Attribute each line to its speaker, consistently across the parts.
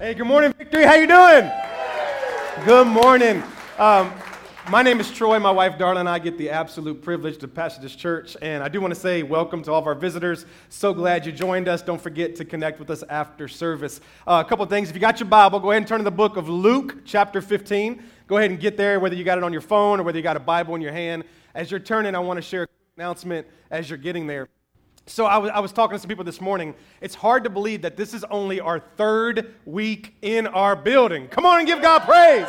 Speaker 1: Hey, good morning, Victory. How you doing? Good morning. Um, my name is Troy. My wife, Darla, and I get the absolute privilege to pastor this church. And I do want to say welcome to all of our visitors. So glad you joined us. Don't forget to connect with us after service. Uh, a couple things. If you got your Bible, go ahead and turn to the book of Luke, chapter 15. Go ahead and get there, whether you got it on your phone or whether you got a Bible in your hand. As you're turning, I want to share an announcement as you're getting there. So I was, I was talking to some people this morning. It's hard to believe that this is only our third week in our building. Come on and give God praise.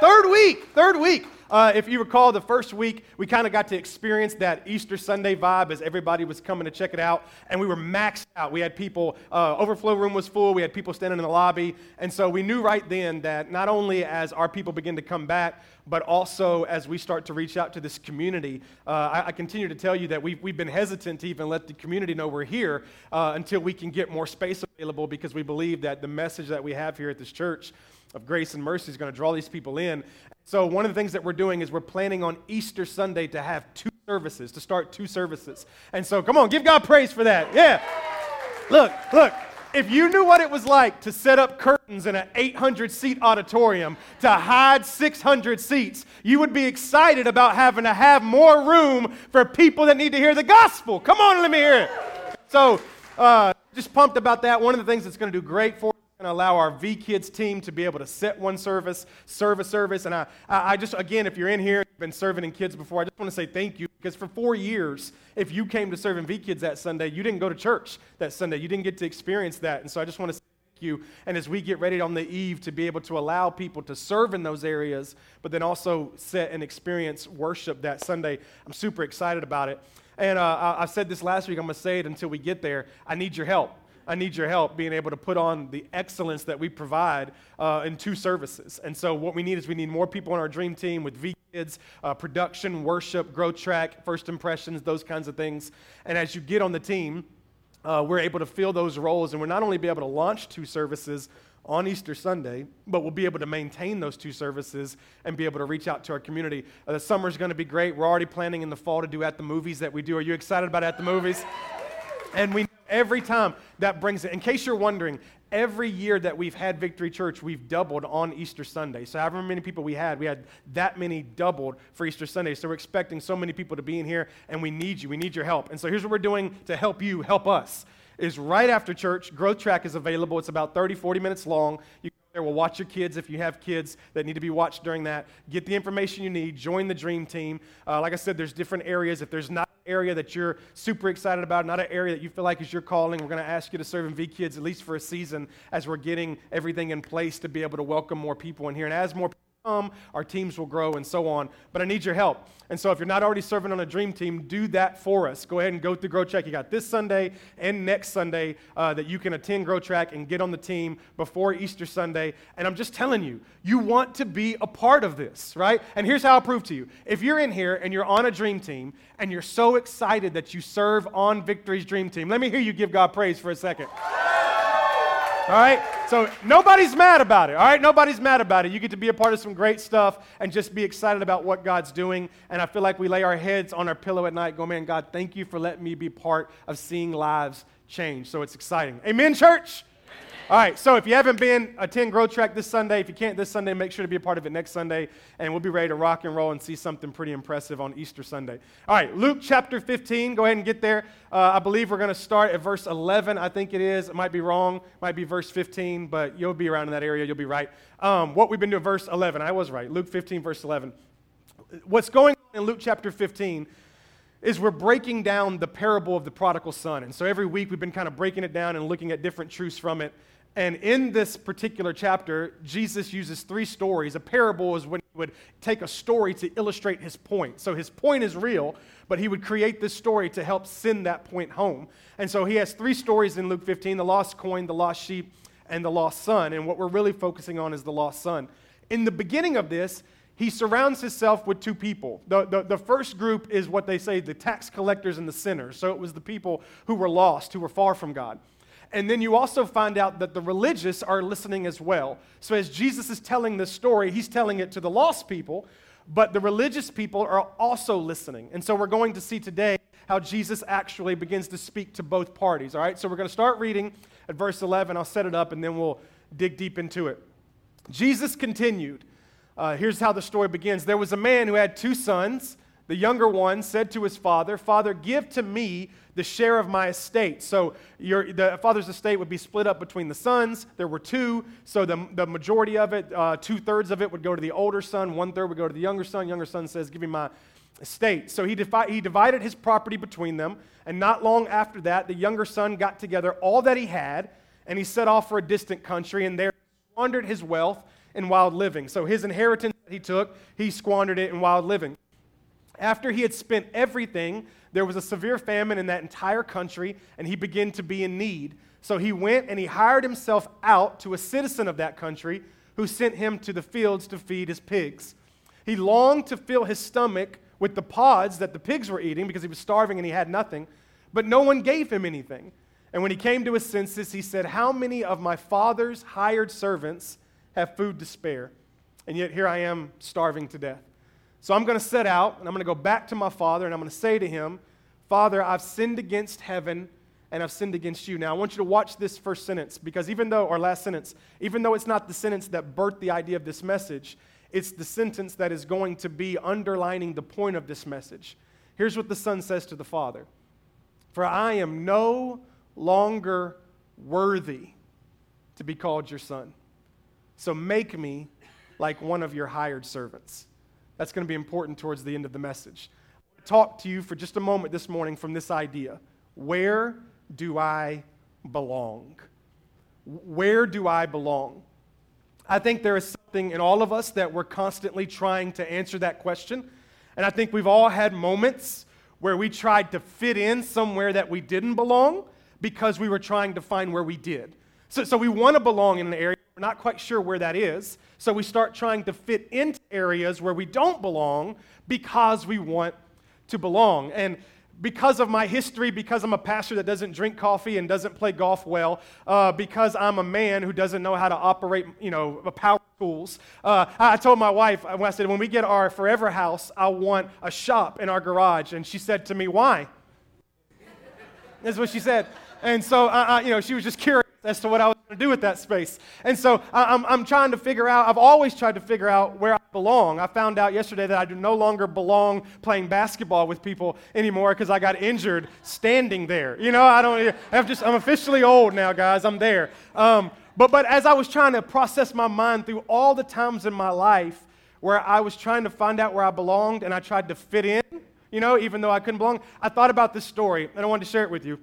Speaker 1: Third week, third week. Uh, if you recall, the first week, we kind of got to experience that Easter Sunday vibe as everybody was coming to check it out, and we were maxed out. We had people, uh, overflow room was full, we had people standing in the lobby, and so we knew right then that not only as our people begin to come back, but also as we start to reach out to this community, uh, I, I, continue to tell you that we've, we've been hesitant to even let the community know we're here uh, until we can get more space available because we believe that the message that we have here at this church of grace and mercy is going to draw these people in. So, one of the things that we're doing is we're planning on Easter Sunday to have two services, to start two services. And so, come on, give God praise for that. Yeah. Look, look, if you knew what it was like to set up curtains in an 800 seat auditorium to hide 600 seats, you would be excited about having to have more room for people that need to hear the gospel. Come on, let me hear it. So, uh, just pumped about that. One of the things that's going to do great for to allow our V Kids team to be able to set one service, serve a service. And I, I just, again, if you're in here, you've been serving in kids before, I just want to say thank you because for four years, if you came to serve in V Kids that Sunday, you didn't go to church that Sunday. You didn't get to experience that. And so I just want to say thank you. And as we get ready on the eve to be able to allow people to serve in those areas, but then also set and experience worship that Sunday, I'm super excited about it. And uh, I, I said this last week, I'm going to say it until we get there. I need your help. I need your help being able to put on the excellence that we provide uh, in two services. And so, what we need is we need more people on our dream team with V Kids, uh, production, worship, growth track, first impressions, those kinds of things. And as you get on the team, uh, we're able to fill those roles, and we're not only be able to launch two services on Easter Sunday, but we'll be able to maintain those two services and be able to reach out to our community. Uh, the summer's going to be great. We're already planning in the fall to do at the movies that we do. Are you excited about at the movies? And we every time that brings it. In case you're wondering, every year that we've had Victory Church, we've doubled on Easter Sunday. So, however many people we had, we had that many doubled for Easter Sunday. So, we're expecting so many people to be in here, and we need you. We need your help. And so, here's what we're doing to help you help us. Is right after church, Growth Track is available. It's about 30, 40 minutes long. You there will watch your kids if you have kids that need to be watched during that. Get the information you need. Join the dream team. Uh, like I said, there's different areas. If there's not an area that you're super excited about, not an area that you feel like is your calling, we're going to ask you to serve in V Kids at least for a season as we're getting everything in place to be able to welcome more people in here. And as more come, our teams will grow, and so on. But I need your help. And so if you're not already serving on a dream team, do that for us. Go ahead and go through Grow Track. You got this Sunday and next Sunday uh, that you can attend Grow Track and get on the team before Easter Sunday. And I'm just telling you, you want to be a part of this, right? And here's how I'll prove to you. If you're in here and you're on a dream team and you're so excited that you serve on Victory's dream team, let me hear you give God praise for a second. All right? So nobody's mad about it. All right? Nobody's mad about it. You get to be a part of some great stuff and just be excited about what God's doing. And I feel like we lay our heads on our pillow at night, go, man, God, thank you for letting me be part of seeing lives change. So it's exciting. Amen, church? All right, so if you haven't been, attend Grow Track this Sunday. If you can't this Sunday, make sure to be a part of it next Sunday, and we'll be ready to rock and roll and see something pretty impressive on Easter Sunday. All right, Luke chapter 15. Go ahead and get there. Uh, I believe we're going to start at verse 11. I think it is. It might be wrong. might be verse 15, but you'll be around in that area. You'll be right. Um, what we've been doing, verse 11. I was right. Luke 15, verse 11. What's going on in Luke chapter 15 is we're breaking down the parable of the prodigal son. And so every week we've been kind of breaking it down and looking at different truths from it. And in this particular chapter, Jesus uses three stories. A parable is when he would take a story to illustrate his point. So his point is real, but he would create this story to help send that point home. And so he has three stories in Luke 15 the lost coin, the lost sheep, and the lost son. And what we're really focusing on is the lost son. In the beginning of this, he surrounds himself with two people. The, the, the, first group is what they say the tax collectors and the sinners. So it was the people who were lost, who were far from God. And then you also find out that the religious are listening as well. So as Jesus is telling this story, he's telling it to the lost people, but the religious people are also listening. And so we're going to see today how Jesus actually begins to speak to both parties. All right, so we're going to start reading at verse 11. I'll set it up and then we'll dig deep into it. Jesus continued. Uh, here's how the story begins. There was a man who had two sons. The younger one said to his father, Father, give to me the share of my estate. So your, the father's estate would be split up between the sons. There were two, so the, the majority of it, uh, two thirds of it, would go to the older son, one third would go to the younger son. Younger son says, Give me my estate. So he, defi- he divided his property between them, and not long after that, the younger son got together all that he had, and he set off for a distant country, and there squandered his wealth in wild living. So his inheritance that he took, he squandered it in wild living. After he had spent everything, there was a severe famine in that entire country, and he began to be in need. So he went and he hired himself out to a citizen of that country who sent him to the fields to feed his pigs. He longed to fill his stomach with the pods that the pigs were eating because he was starving and he had nothing, but no one gave him anything. And when he came to his senses, he said, How many of my father's hired servants have food to spare? And yet here I am starving to death. So I'm going to set out and I'm going to go back to my father and I'm going to say to him, Father, I've sinned against heaven and I've sinned against you. Now I want you to watch this first sentence because even though, or last sentence, even though it's not the sentence that birthed the idea of this message, it's the sentence that is going to be underlining the point of this message. Here's what the son says to the father For I am no longer worthy to be called your son. So make me like one of your hired servants. That's going to be important towards the end of the message. To talk to you for just a moment this morning from this idea Where do I belong? Where do I belong? I think there is something in all of us that we're constantly trying to answer that question. And I think we've all had moments where we tried to fit in somewhere that we didn't belong because we were trying to find where we did. So, so we want to belong in an area, we're not quite sure where that is. So we start trying to fit into areas where we don't belong because we want to belong. And because of my history, because I'm a pastor that doesn't drink coffee and doesn't play golf well, uh, because I'm a man who doesn't know how to operate, you know, power tools. Uh, I told my wife, I said, when we get our forever house, I want a shop in our garage. And she said to me, why? That's what she said. And so, uh, uh you know, she was just curious as to what I was going to do with that space. And so I'm, I'm trying to figure out, I've always tried to figure out where I belong. I found out yesterday that I do no longer belong playing basketball with people anymore because I got injured standing there. You know, I don't, I'm just, I'm officially old now, guys. I'm there. Um, but, but as I was trying to process my mind through all the times in my life where I was trying to find out where I belonged and I tried to fit in, you know, even though I couldn't belong, I thought about this story and I wanted to share it with you.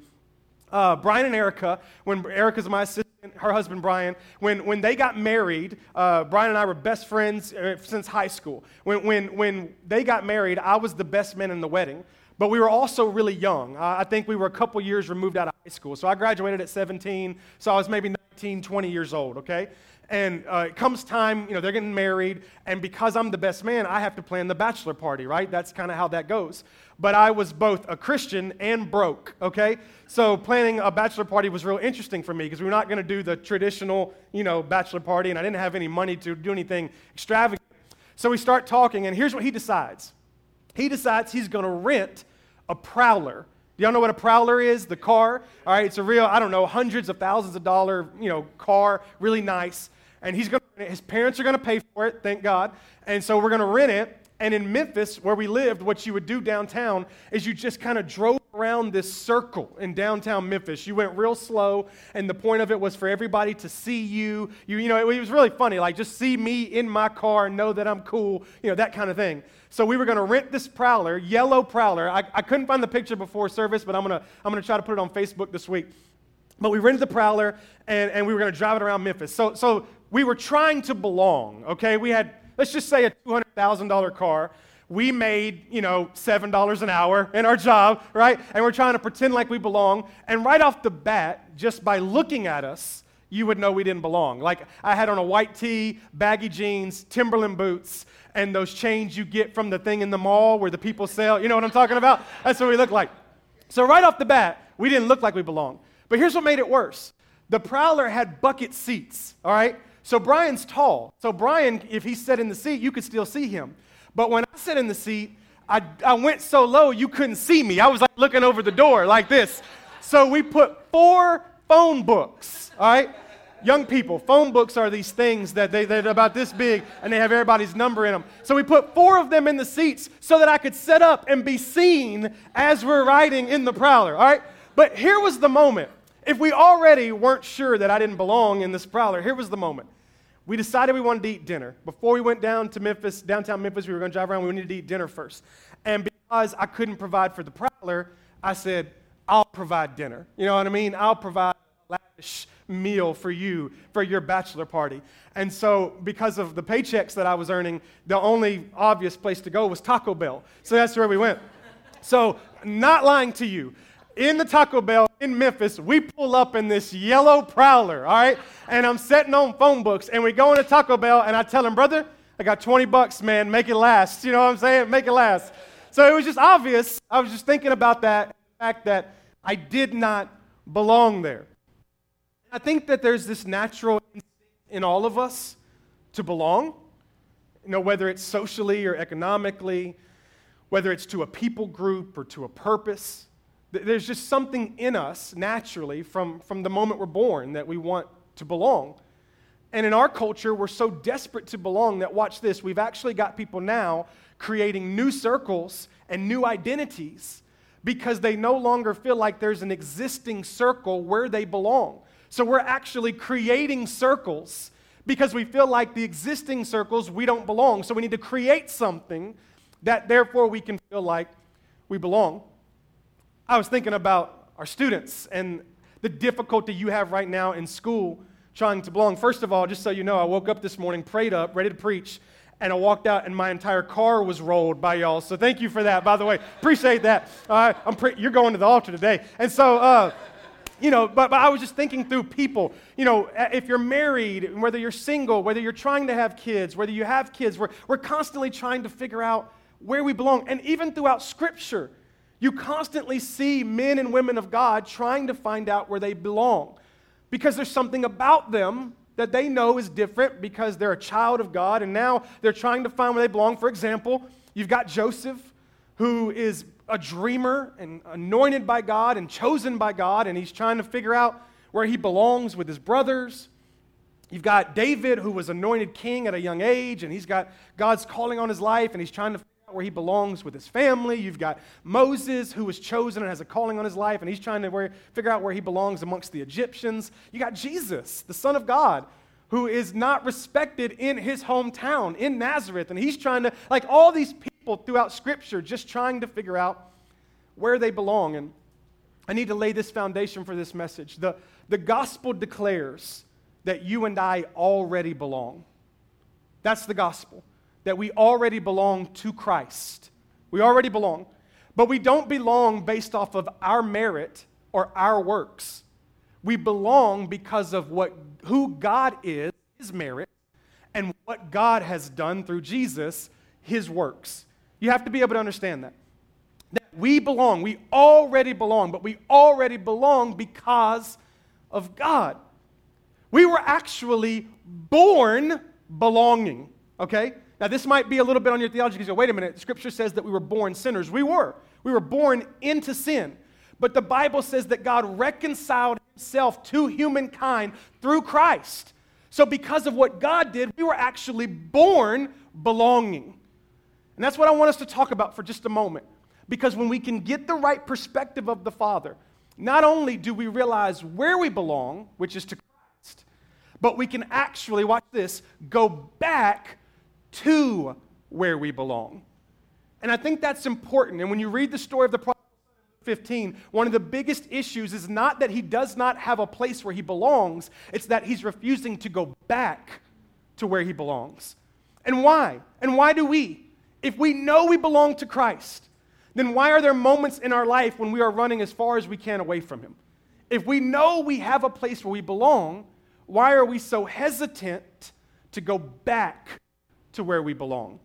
Speaker 1: Uh, Brian and Erica, when Erica's my assistant, her husband Brian, when, when they got married, uh, Brian and I were best friends uh, since high school. When, when, when they got married, I was the best man in the wedding, but we were also really young. I think we were a couple years removed out of high school. So I graduated at 17, so I was maybe 19, 20 years old, okay? And uh, it comes time, you know, they're getting married, and because I'm the best man, I have to plan the bachelor party, right? That's kind of how that goes. But I was both a Christian and broke, okay? So planning a bachelor party was real interesting for me because we were not going to do the traditional, you know, bachelor party, and I didn't have any money to do anything extravagant. So we start talking, and here's what he decides. He decides he's going to rent a prowler. Do y'all know what a prowler is? The car. All right, it's a real, I don't know, hundreds of thousands of dollar, you know, car, really nice and he's going to, his parents are going to pay for it, thank God. And so we're going to rent it. And in Memphis, where we lived, what you would do downtown is you just kind of drove around this circle in downtown Memphis. You went real slow, and the point of it was for everybody to see you. You, you know, it, it was really funny, like just see me in my car and know that I'm cool, you know, that kind of thing. So we were going to rent this Prowler, yellow Prowler. I, I couldn't find the picture before service, but I'm going to I'm going to try to put it on Facebook this week. But we rented the Prowler, and, and we were going to drive it around Memphis. So, so we were trying to belong, okay? We had, let's just say, a $200,000 car. We made, you know, $7 an hour in our job, right? And we're trying to pretend like we belong. And right off the bat, just by looking at us, you would know we didn't belong. Like I had on a white tee, baggy jeans, Timberland boots, and those chains you get from the thing in the mall where the people sell. You know what I'm talking about? That's what we look like. So right off the bat, we didn't look like we belonged. But here's what made it worse. The Prowler had bucket seats, all right? So Brian's tall. So Brian, if he sat in the seat, you could still see him. But when I sat in the seat, I, I went so low you couldn't see me. I was like looking over the door like this. So we put four phone books, all right? Young people, phone books are these things that they, they're about this big and they have everybody's number in them. So we put four of them in the seats so that I could set up and be seen as we're riding in the prowler, all right? But here was the moment. If we already weren't sure that I didn't belong in this prowler, here was the moment. We decided we wanted to eat dinner. Before we went down to Memphis, downtown Memphis, we were going to drive around, we needed to eat dinner first. And because I couldn't provide for the prowler, I said, I'll provide dinner. You know what I mean? I'll provide lavish meal for you for your bachelor party. And so, because of the paychecks that I was earning, the only obvious place to go was Taco Bell. So that's where we went. So, not lying to you, in the Taco Bell in Memphis, we pull up in this yellow prowler, all right? And I'm sitting on phone books, and we go into Taco Bell, and I tell him, brother, I got 20 bucks, man, make it last. You know what I'm saying? Make it last. So it was just obvious. I was just thinking about that, fact that I did not belong there. I think that there's this natural instinct in all of us to belong, you know, whether it's socially or economically, whether it's to a people group or to a purpose. There's just something in us naturally from, from the moment we're born that we want to belong. And in our culture, we're so desperate to belong that, watch this, we've actually got people now creating new circles and new identities because they no longer feel like there's an existing circle where they belong. So we're actually creating circles because we feel like the existing circles we don't belong. So we need to create something that therefore we can feel like we belong. I was thinking about our students and the difficulty you have right now in school trying to belong. First of all, just so you know, I woke up this morning, prayed up, ready to preach, and I walked out and my entire car was rolled by y'all. So thank you for that, by the way. Appreciate that. Uh, I'm pre- you're going to the altar today. And so, uh, you know, but, but I was just thinking through people. You know, if you're married, whether you're single, whether you're trying to have kids, whether you have kids, we're, we're constantly trying to figure out where we belong. And even throughout Scripture, you constantly see men and women of God trying to find out where they belong because there's something about them that they know is different because they're a child of God and now they're trying to find where they belong. For example, you've got Joseph, who is a dreamer and anointed by God and chosen by God, and he's trying to figure out where he belongs with his brothers. You've got David, who was anointed king at a young age, and he's got God's calling on his life, and he's trying to figure out where he belongs with his family. You've got Moses, who was chosen and has a calling on his life, and he's trying to figure out where he belongs amongst the Egyptians. You got Jesus, the Son of God, who is not respected in his hometown, in Nazareth, and he's trying to, like all these people throughout Scripture, just trying to figure out where they belong. And I need to lay this foundation for this message. The, the gospel declares that you and I already belong. That's the gospel that we already belong to Christ. We already belong. But we don't belong based off of our merit or our works. We belong because of what, who God is, his merit, and what God has done through Jesus, his works. You have to be able to understand that. That we belong. We already belong, but we already belong because of God. We were actually born belonging, okay? Now, this might be a little bit on your theology because you go, wait a minute, Scripture says that we were born sinners. We were. We were born into sin. But the Bible says that God reconciled himself to humankind through Christ. So, because of what God did, we were actually born belonging. And that's what I want us to talk about for just a moment. Because when we can get the right perspective of the Father, not only do we realize where we belong, which is to Christ, but we can actually, watch this, go back to where we belong. And I think that's important. And when you read the story of the prophet 15, one of the biggest issues is not that he does not have a place where he belongs, it's that he's refusing to go back to where he belongs. And why? And why do we? If we know we belong to Christ, then why are there moments in our life when we are running as far as we can away from him? If we know we have a place where we belong, why are we so hesitant to go back to where we belong.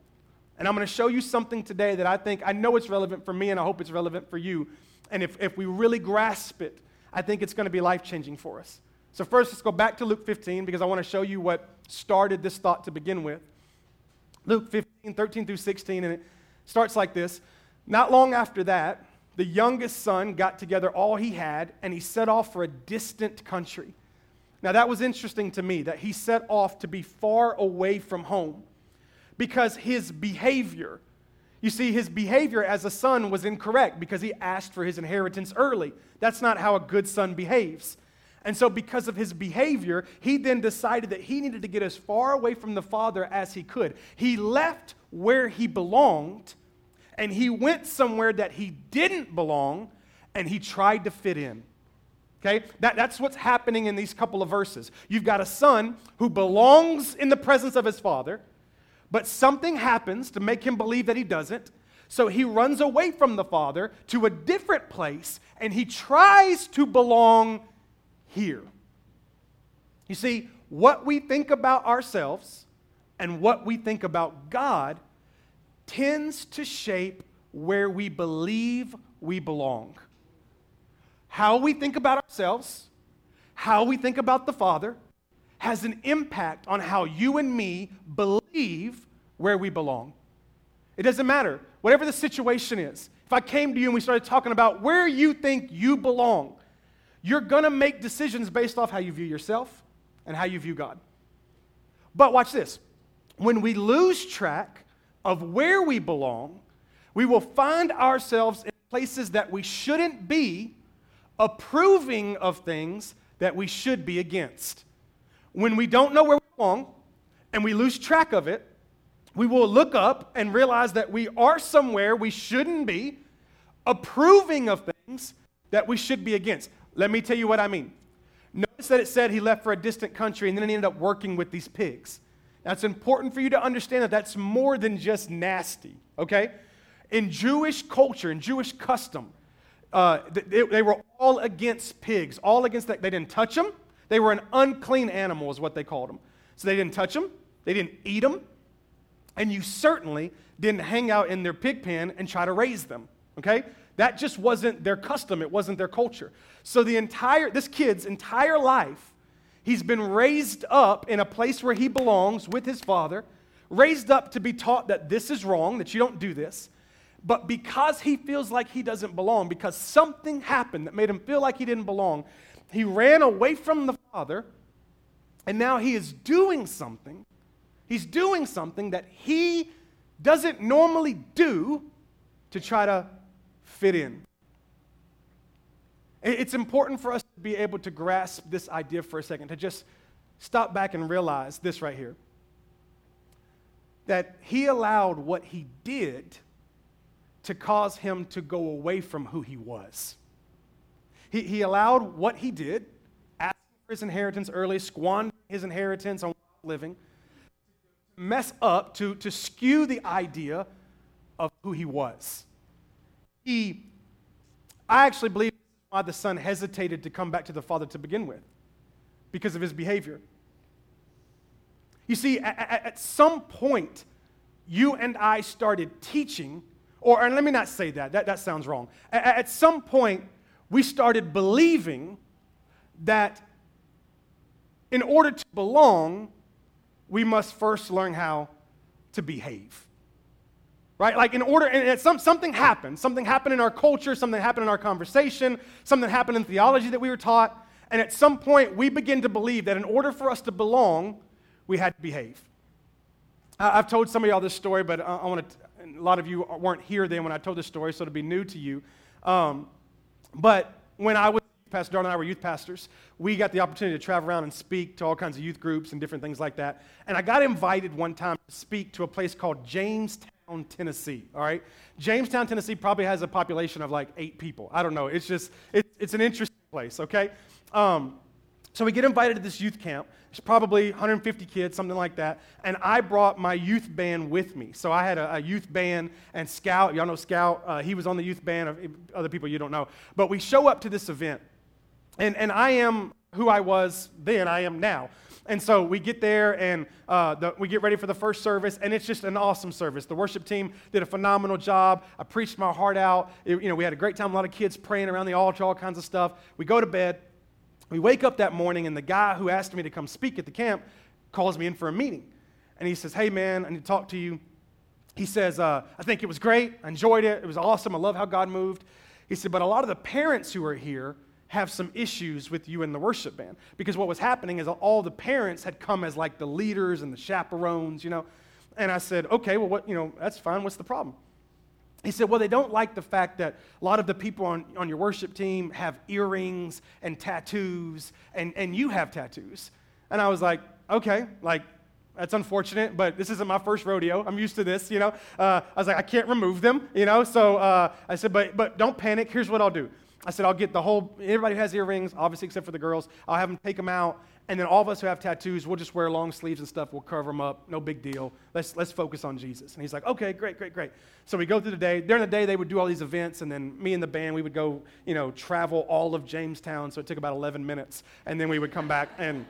Speaker 1: And I'm going to show you something today that I think, I know it's relevant for me and I hope it's relevant for you. And if, if we really grasp it, I think it's going to be life changing for us. So, first, let's go back to Luke 15 because I want to show you what started this thought to begin with. Luke 15, 13 through 16, and it starts like this. Not long after that, the youngest son got together all he had and he set off for a distant country Now, that was interesting to me that he set off to be far away from home because his behavior, you see, his behavior as a son was incorrect because he asked for his inheritance early. That's not how a good son behaves. And so, because of his behavior, he then decided that he needed to get as far away from the father as he could. He left where he belonged and he went somewhere that he didn't belong and he tried to fit in. Okay? That, that's what's happening in these couple of verses. You've got a son who belongs in the presence of his father, but something happens to make him believe that he doesn't. So he runs away from the father to a different place and he tries to belong here. You see, what we think about ourselves and what we think about God tends to shape where we believe we belong. How we think about ourselves, how we think about the Father, has an impact on how you and me believe where we belong. It doesn't matter, whatever the situation is. If I came to you and we started talking about where you think you belong, you're going to make decisions based off how you view yourself and how you view God. But watch this. When we lose track of where we belong, we will find ourselves in places that we shouldn't be, approving of things that we should be against. When we don't know where we belong and we lose track of it, we will look up and realize that we are somewhere we shouldn't be, approving of things that we should be against. Let me tell you what I mean. Notice that it said he left for a distant country and then he ended up working with these pigs. Now, it's important for you to understand that that's more than just nasty, okay? In Jewish culture, in Jewish custom, uh, they, they, were all against pigs, all against that. They didn't touch them. They were an unclean animal, is what they called them. So they didn't touch them, they didn't eat them, and you certainly didn't hang out in their pig pen and try to raise them, okay? That just wasn't their custom, it wasn't their culture. So the entire this kid's entire life, he's been raised up in a place where he belongs with his father, raised up to be taught that this is wrong, that you don't do this. But because he feels like he doesn't belong, because something happened that made him feel like he didn't belong, he ran away from the father, and now he is doing something. He's doing something that he doesn't normally do to try to fit in. It's important for us to be able to grasp this idea for a second, to just stop back and realize this right here that he allowed what he did to cause him to go away from who he was. He, he allowed what he did, asking for his inheritance early, squandering his inheritance on living, mess up, to, to skew the idea of who he was. He, I actually believe why the son hesitated to come back to the father to begin with, because of his behavior. You see, at, at some point, you and I started teaching, or and let me not say that, that, that sounds wrong. At, at some point, we started believing that in order to belong, we must first learn how to behave right? Like in order, and some, something happened. Something happened in our culture, something happened in our conversation, something happened in theology that we were taught. And at some point, we begin to believe that in order for us to belong, we had to behave. I've told some of y'all this story, but I want to, a lot of you weren't here then when I told this story, so it'll be new to you. Um, but when I was, Pastor Darla and I were youth pastors, we got the opportunity to travel around and speak to all kinds of youth groups and different things like that. And I got invited one time to speak to a place called Jamestown. Tennessee, all right? Jamestown, Tennessee probably has a population of like eight people. I don't know. It's just, it, it's an interesting place, okay? Um, so we get invited to this youth camp. It's probably 150 kids, something like that. And I brought my youth band with me. So I had a, a youth band and Scout. Y'all know Scout. Uh, he was on the youth band of other people you don't know. But we show up to this event. And, and I am who I was then, I am now. And so we get there and uh, the, we get ready for the first service, and it's just an awesome service. The worship team did a phenomenal job. I preached my heart out. It, you know, we had a great time. A lot of kids praying around the altar, all kinds of stuff. We go to bed. We wake up that morning, and the guy who asked me to come speak at the camp calls me in for a meeting. And he says, Hey, man, I need to talk to you. He says, uh, I think it was great. I enjoyed it. It was awesome. I love how God moved. He said, But a lot of the parents who are here have some issues with you in the worship band. Because what was happening is all the parents had come as like the leaders and the chaperones, you know. And I said, okay, well, what, you know, that's fine. What's the problem? He said, Well, they don't like the fact that a lot of the people on, on your worship team have earrings and tattoos, and, and you have tattoos. And I was like, Okay, like, that's unfortunate, but this isn't my first rodeo. I'm used to this, you know. Uh, I was like, I can't remove them, you know. So uh, I said, but, but don't panic. Here's what I'll do. I said, I'll get the whole, everybody has earrings, obviously, except for the girls. I'll have them take them out, and then all of us who have tattoos, we'll just wear long sleeves and stuff. We'll cover them up. No big deal. Let's, let's focus on Jesus. And he's like, okay, great, great, great. So we go through the day. During the day, they would do all these events, and then me and the band, we would go, you know, travel all of Jamestown. So it took about 11 minutes. And then we would come back, and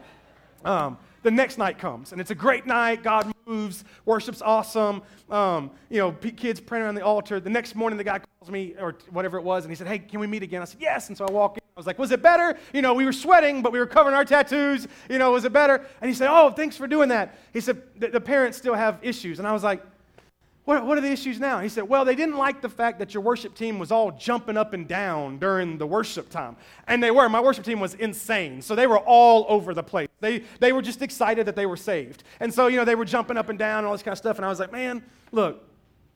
Speaker 1: um, the next night comes, and it's a great night. God moves, worship's awesome. Um, you know, kids praying around the altar. The next morning, the guy calls me, or whatever it was, and he said, hey, can we meet again? I said, yes. And so I walk in. I was like, was it better? You know, we were sweating, but we were covering our tattoos. You know, was it better? And he said, oh, thanks for doing that. He said, the, the parents still have issues. And I was like, what, what are the issues now? He said, Well, they didn't like the fact that your worship team was all jumping up and down during the worship time. And they were. My worship team was insane. So they were all over the place. They, they were just excited that they were saved. And so, you know, they were jumping up and down and all this kind of stuff. And I was like, Man, look,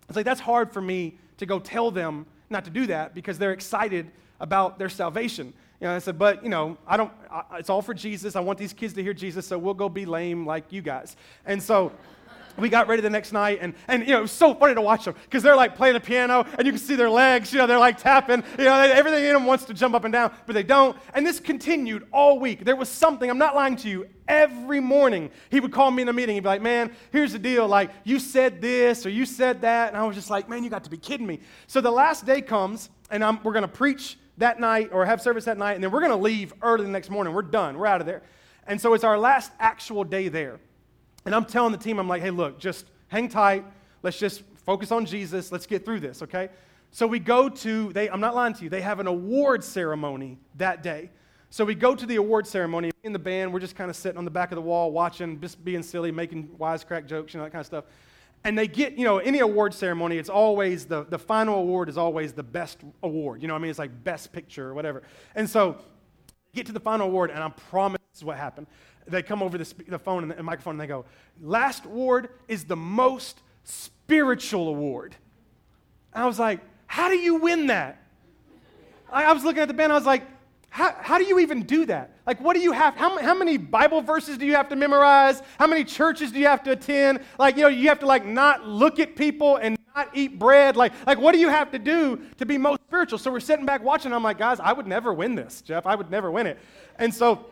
Speaker 1: it's like that's hard for me to go tell them not to do that because they're excited about their salvation. You know, I said, but you know, I don't. I, it's all for Jesus. I want these kids to hear Jesus, so we'll go be lame like you guys. And so, we got ready the next night, and, and you know, it was so funny to watch them because they're like playing the piano, and you can see their legs. You know, they're like tapping. You know, everything in them wants to jump up and down, but they don't. And this continued all week. There was something. I'm not lying to you. Every morning, he would call me in a meeting. He'd be like, "Man, here's the deal. Like, you said this or you said that," and I was just like, "Man, you got to be kidding me." So the last day comes, and I'm, we're going to preach that night or have service that night, and then we're going to leave early the next morning. We're done. We're out of there. And so it's our last actual day there. And I'm telling the team, I'm like, hey, look, just hang tight. Let's just focus on Jesus. Let's get through this, okay? So we go to, they, I'm not lying to you, they have an award ceremony that day. So we go to the award ceremony in the band. We're just kind of sitting on the back of the wall watching, just being silly, making wisecrack jokes, you know, that kind of stuff and they get, you know, any award ceremony, it's always the, the final award is always the best award. You know I mean? It's like best picture or whatever. And so get to the final award, and I promise this is what happened. They come over the, the phone and the microphone and they go, last award is the most spiritual award. And I was like, how do you win that? I, I was looking at the band, I was like, how, how do you even do that? Like, what do you have? How, how many Bible verses do you have to memorize? How many churches do you have to attend? Like, you know, you have to, like, not look at people and not eat bread. Like, like what do you have to do to be most spiritual? So we're sitting back watching. I'm like, guys, I would never win this, Jeff. I would never win it. And so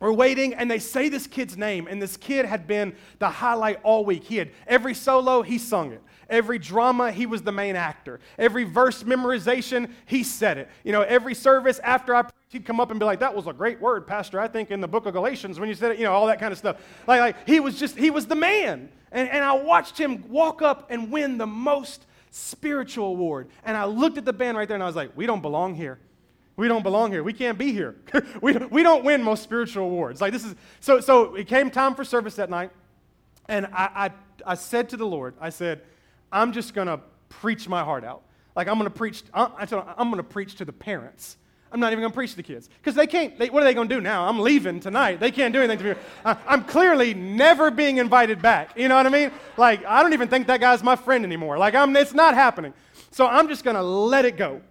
Speaker 1: we're waiting, and they say this kid's name, and this kid had been the highlight all week. He had every solo, he sung it. Every drama, he was the main actor. Every verse memorization, he said it. You know, every service after I he'd come up and be like, that was a great word, Pastor, I think in the book of Galatians when you said it, you know, all that kind of stuff. Like, like he was just, he was the man. And, and I watched him walk up and win the most spiritual award. And I looked at the band right there and I was like, we don't belong here. We don't belong here. We can't be here. we, we don't win most spiritual awards. Like this is, so, so it came time for service that night. And I, I, I said to the Lord, I said, I'm just to preach my heart out. Like I'm to preach, I told him, I'm to preach to the parents. I'm not even going to preach to the kids because they can't. They, what are they going to do now? I'm leaving tonight. They can't do anything to me. Uh, I'm clearly never being invited back. You know what I mean? Like I don't even think that guy's my friend anymore. Like I'm, it's not happening. So I'm just going to let it go.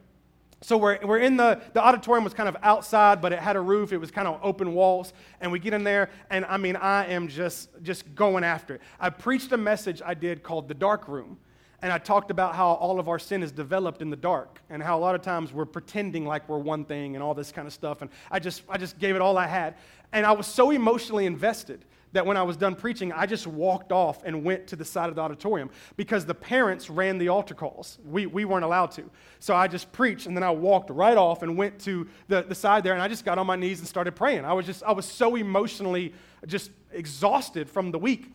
Speaker 1: So we're, we're in the, the auditorium was kind of outside, but it had a roof. It was kind of open walls. And we get in there, and I mean, I am just, just going after it. I preached a message I did called The Dark Room. And I talked about how all of our sin is developed in the dark and how a lot of times we're pretending like we're one thing and all this kind of stuff. And I just, I just gave it all I had. And I was so emotionally invested that when I was done preaching, I just walked off and went to the side of the auditorium because the parents ran the altar calls. We, we weren't allowed to. So I just preached and then I walked right off and went to the, the side there and I just got on my knees and started praying. I was just, I was so emotionally just exhausted from the week.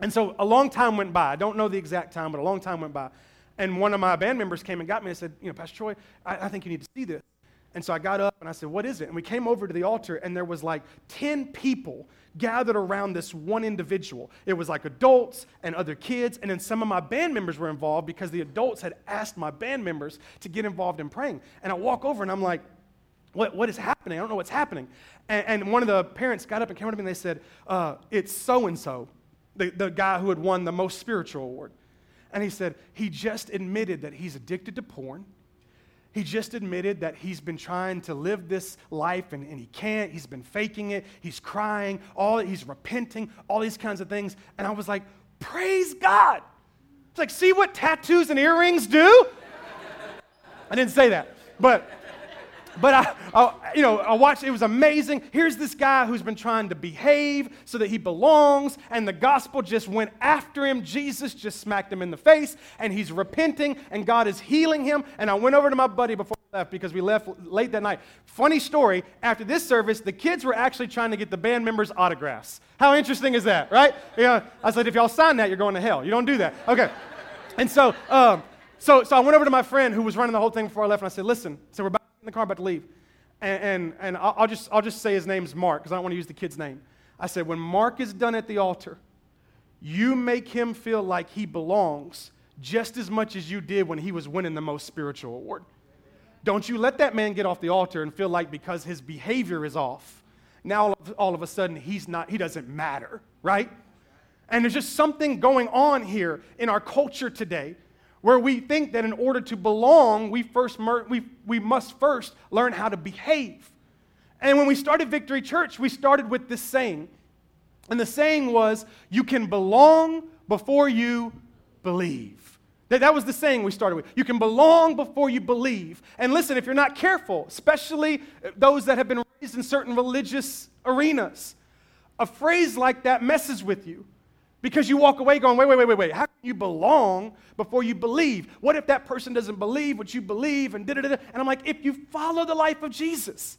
Speaker 1: And so a long time went by. I don't know the exact time, but a long time went by. And one of my band members came and got me and said, You know, Pastor Troy, I, I think you need to see this. And so I got up and I said, What is it? And we came over to the altar, and there was like 10 people gathered around this one individual. It was like adults and other kids, and then some of my band members were involved because the adults had asked my band members to get involved in praying. And I walk over and I'm like, what, what is happening? I don't know what's happening. And, and one of the parents got up and came up to me and they said, uh, It's so and so, the guy who had won the most spiritual award. And he said, He just admitted that he's addicted to porn. He just admitted that he's been trying to live this life and, and he can't. He's been faking it. He's crying. All he's repenting. All these kinds of things. And I was like, praise God. It's like, see what tattoos and earrings do? I didn't say that, but but I, I, you know, I watched, it was amazing. Here's this guy who's been trying to behave so that he belongs, and the gospel just went after him. Jesus just smacked him in the face, and he's repenting, and God is healing him. And I went over to my buddy before we left because we left late that night. Funny story, after this service, the kids were actually trying to get the band members' autographs. How interesting is that, right? Yeah, I said, if y'all sign that, you're going to hell. You don't do that. Okay. And so, um, so, so I went over to my friend who was running the whole thing before I left, and I said, listen, so we're about in the car I'm about to leave. And, and, and I'll, just, I'll just say his name's Mark because I don't want to use the kid's name. I said, when Mark is done at the altar, you make him feel like he belongs just as much as you did when he was winning the most spiritual award. Don't you let that man get off the altar and feel like because his behavior is off, now all of a sudden he's not, he doesn't matter, right? And there's just something going on here in our culture today where we think that in order to belong, we, first we, we must first learn how to behave. And when we started Victory Church, we started with this saying. And the saying was, You can belong before you believe. That, that was the saying we started with. You can belong before you believe. And listen, if you're not careful, especially those that have been raised in certain religious arenas, a phrase like that messes with you. Because you walk away going, wait, wait, wait, wait, wait. How can you belong before you believe? What if that person doesn't believe what you believe? And da da da. And I'm like, if you follow the life of Jesus,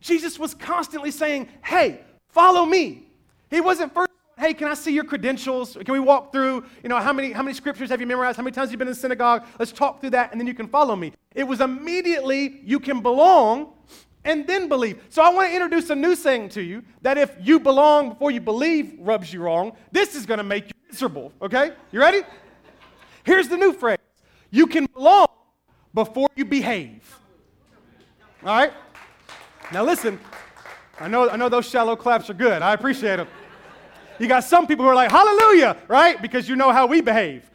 Speaker 1: Jesus was constantly saying, hey, follow me. He wasn't first, hey, can I see your credentials? Can we walk through, you know, how many, how many scriptures have you memorized? How many times have you been in synagogue? Let's talk through that, and then you can follow me. It was immediately, you can belong and then believe. So I want to introduce a new saying to you that if you belong before you believe rubs you wrong, this is going to make you miserable, okay? You ready? Here's the new phrase you can belong before you behave. All right? Now listen, I know, I know those shallow claps are good. I appreciate them. You got some people who are like, hallelujah, right? Because you know how we behave.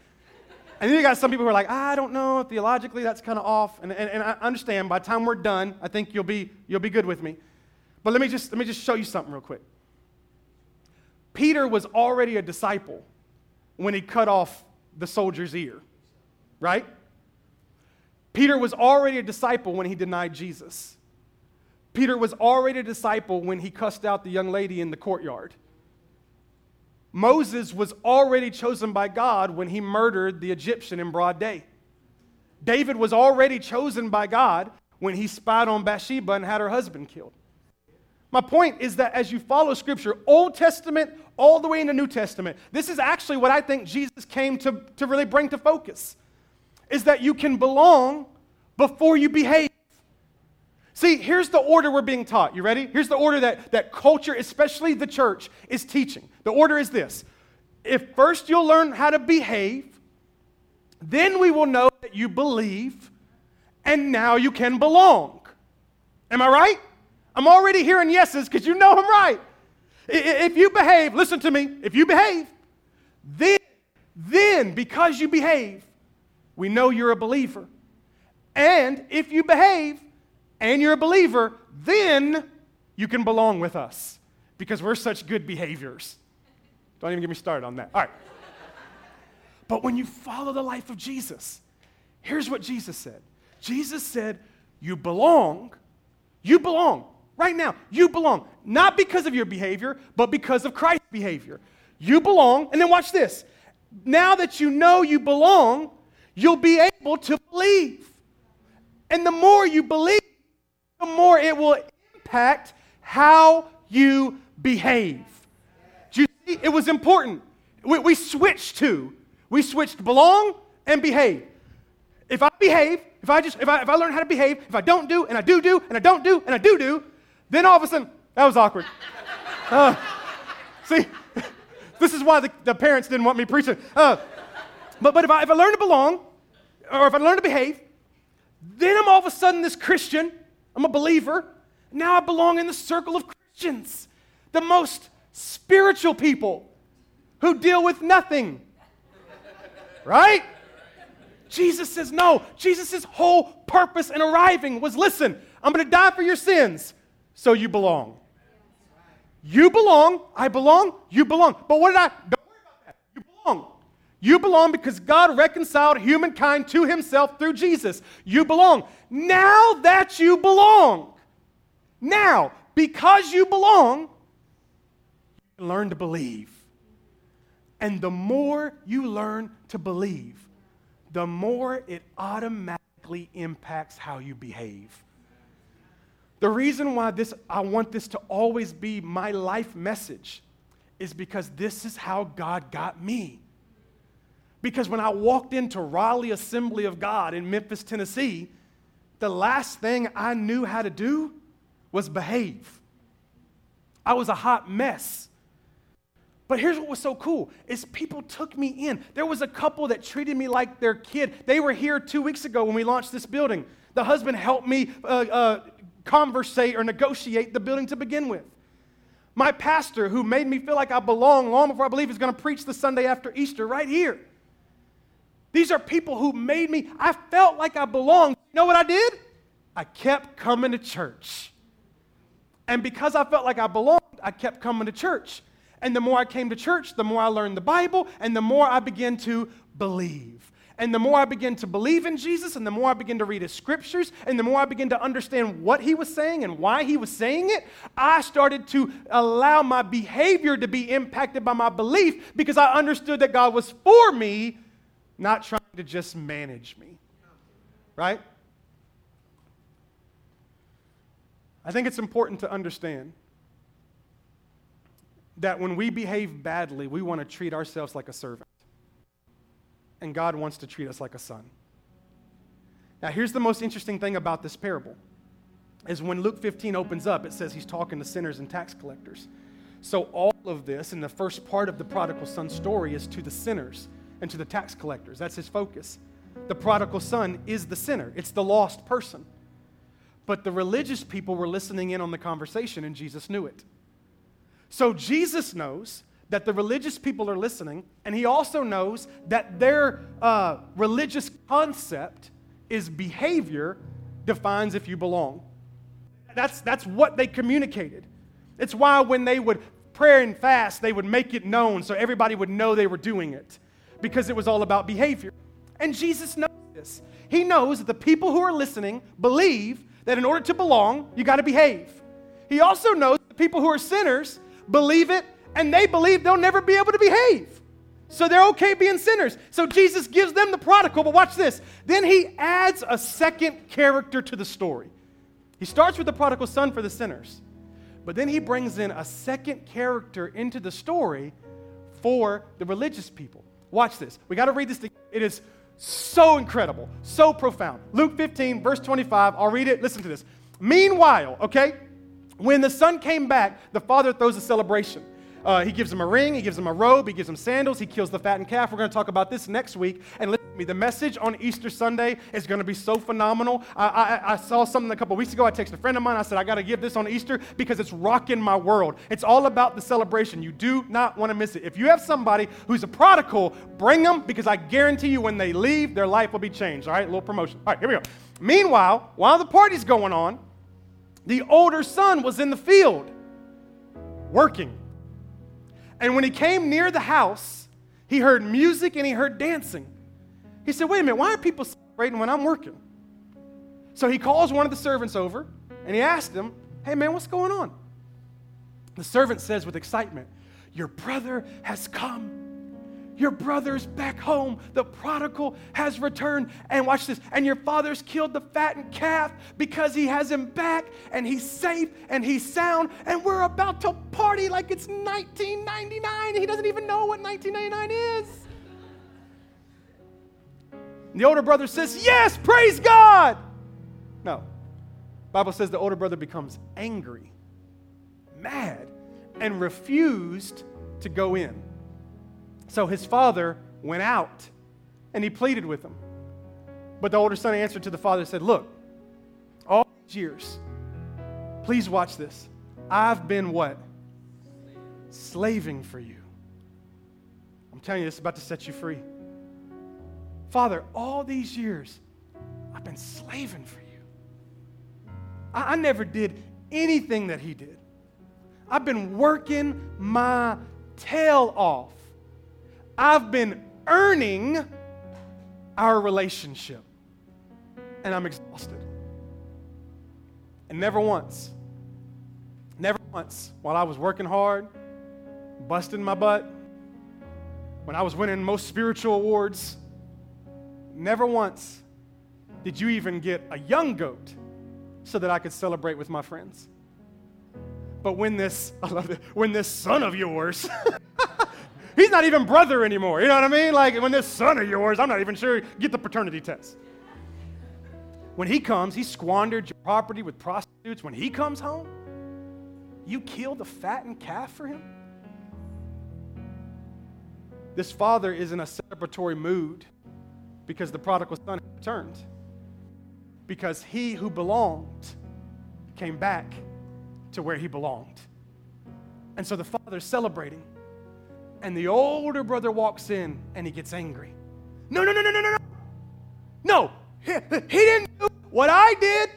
Speaker 1: And then you got some people who are like, ah, I don't know, theologically that's kind of off. And, and, and I understand by the time we're done, I think you'll be, you'll be good with me. But let me, just, let me just show you something real quick. Peter was already a disciple when he cut off the soldier's ear, right? Peter was already a disciple when he denied Jesus. Peter was already a disciple when he cussed out the young lady in the courtyard. Moses was already chosen by God when he murdered the Egyptian in broad day. David was already chosen by God when he spied on Bathsheba and had her husband killed. My point is that as you follow Scripture, Old Testament all the way into New Testament, this is actually what I think Jesus came to, to really bring to focus, is that you can belong before you behave. See, here's the order we're being taught. You ready? Here's the order that, that culture, especially the church, is teaching. The order is this if first you'll learn how to behave, then we will know that you believe, and now you can belong. Am I right? I'm already hearing yeses because you know I'm right. If you behave, listen to me, if you behave, then, then because you behave, we know you're a believer. And if you behave, and you're a believer, then you can belong with us because we're such good behaviors. Don't even get me started on that. All right. But when you follow the life of Jesus, here's what Jesus said Jesus said, You belong. You belong. Right now, you belong. Not because of your behavior, but because of Christ's behavior. You belong. And then watch this. Now that you know you belong, you'll be able to believe. And the more you believe, the more it will impact how you behave. Do you see? It was important. We, we switched to, we switched belong and behave. If I behave, if I just, if I, if I learn how to behave, if I don't do, and I do do, and I don't do, and I do do, then all of a sudden, that was awkward. Uh, see, this is why the, the, parents didn't want me preaching. Uh, but but if, I, if I learn to belong, or if I learn to behave, then I'm all of a sudden this Christian I'm a believer. Now I belong in the circle of Christians, the most spiritual people who deal with nothing. Right? Jesus says, no. Jesus' whole purpose in arriving was listen, I'm going to die for your sins, so you belong. You belong, I belong, you belong. But what did I? Don't worry about that. You belong. You belong because God reconciled humankind to himself through Jesus. You belong. Now that you belong, now, because you belong, you learn to believe. And the more you learn to believe, the more it automatically impacts how you behave. The reason why this, I want this to always be my life message is because this is how God got me. Because when I walked into Raleigh Assembly of God in Memphis, Tennessee, the last thing I knew how to do was behave. I was a hot mess. But here's what was so cool is people took me in. There was a couple that treated me like their kid. They were here two weeks ago when we launched this building. The husband helped me uh, uh, conversate or negotiate the building to begin with. My pastor, who made me feel like I belong long before I believe, is going to preach the Sunday after Easter right here. These are people who made me, I felt like I belonged. You know what I did? I kept coming to church. And because I felt like I belonged, I kept coming to church. And the more I came to church, the more I learned the Bible, and the more I began to believe. And the more I began to believe in Jesus, and the more I began to read his scriptures, and the more I began to understand what he was saying and why he was saying it, I started to allow my behavior to be impacted by my belief because I understood that God was for me, not trying to just manage me. Right? I think it's important to understand that when we behave badly, we want to treat ourselves like a servant. And God wants to treat us like a son. Now, here's the most interesting thing about this parable is when Luke 15 opens up, it says he's talking to sinners and tax collectors. So all of this in the first part of the prodigal son story is to the sinners and to the tax collectors. That's his focus. The prodigal son is the sinner. It's the lost person. But the religious people were listening in on the conversation and Jesus knew it. So Jesus knows that the religious people are listening, and he also knows that their uh, religious concept is behavior defines if you belong. That's, that's what they communicated. It's why when they would pray and fast, they would make it known so everybody would know they were doing it because it was all about behavior. And Jesus knows this. He knows that the people who are listening believe that in order to belong, you got to behave. He also knows the people who are sinners believe it, and they believe they'll never be able to behave. So they're okay being sinners. So Jesus gives them the prodigal, but watch this. Then he adds a second character to the story. He starts with the prodigal son for the sinners, but then he brings in a second character into the story for the religious people. Watch this. We got to read this. It is so incredible, so profound. Luke 15, verse 25. I'll read it. Listen to this. Meanwhile, okay, when the son came back, the father throws a celebration. Uh, he gives him a ring, he gives him a robe, he gives him sandals, he kills the fattened calf. We're going to talk about this next week. And listen to me, the message on Easter Sunday is going to be so phenomenal. I, I, I saw something a couple weeks ago. I texted a friend of mine. I said, I got to give this on Easter because it's rocking my world. It's all about the celebration. You do not want to miss it. If you have somebody who's a prodigal, bring them because I guarantee you when they leave, their life will be changed. All right, a little promotion. All right, here we go. Meanwhile, while the party's going on, the older son was in the field working. And when he came near the house, he heard music and he heard dancing. He said, Wait a minute, why are people celebrating when I'm working? So he calls one of the servants over and he asked him, Hey man, what's going on? The servant says with excitement, Your brother has come your brother's back home. The prodigal has returned. And watch this. And your father's killed the fattened calf because he has him back and he's safe and he's sound. And we're about to party like it's 1999. He doesn't even know what 1999 is. And the older brother says, Yes, praise God. No. Bible says the older brother becomes angry, mad, and refused to go in. So his father went out and he pleaded with him. But the older son answered to the father and said, Look, all these years, Please watch this. I've been what? Slaving for you. I'm telling you, this is about to set you free. Father, all these years, I've been slaving for you. I, I never did anything that he did. I've been working my tail off. I've been earning our relationship. And I'm exhausted. And never once, never once, while I was working hard, busting my butt, when I was winning most spiritual awards, never once did you even get a young goat so that I could celebrate with my friends. But when this, I love it, when this son of yours, he's not even brother anymore. You know what I mean? Like when this son of yours, I'm not even sure, get the paternity test. When he comes, he squandered your property with prostitutes. When he comes home, you kill the fattened calf for him? This father is in a celebratory mood because the prodigal son returned. Because he who belonged came back to where he belonged. And so the father's celebrating. And the older brother walks in and he gets angry. No, no, no, no, no, no, no. He, he didn't do what I did.